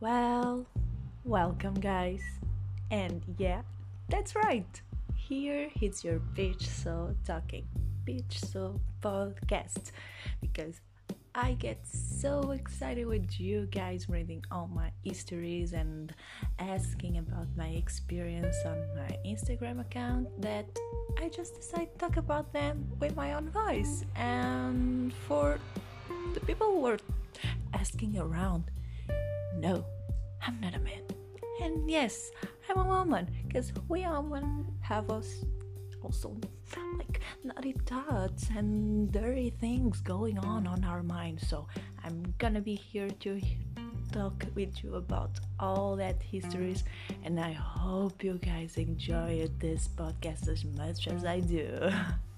Well, welcome, guys. And yeah, that's right. Here it's your Bitch So Talking, Bitch So podcast. Because I get so excited with you guys reading all my histories and asking about my experience on my Instagram account that I just decided to talk about them with my own voice. And for the people who were asking around, no, I'm not a man. And yes, I'm a woman, because we all women have us also like naughty thoughts and dirty things going on on our mind. So I'm gonna be here to talk with you about all that histories, and I hope you guys enjoy this podcast as much as I do.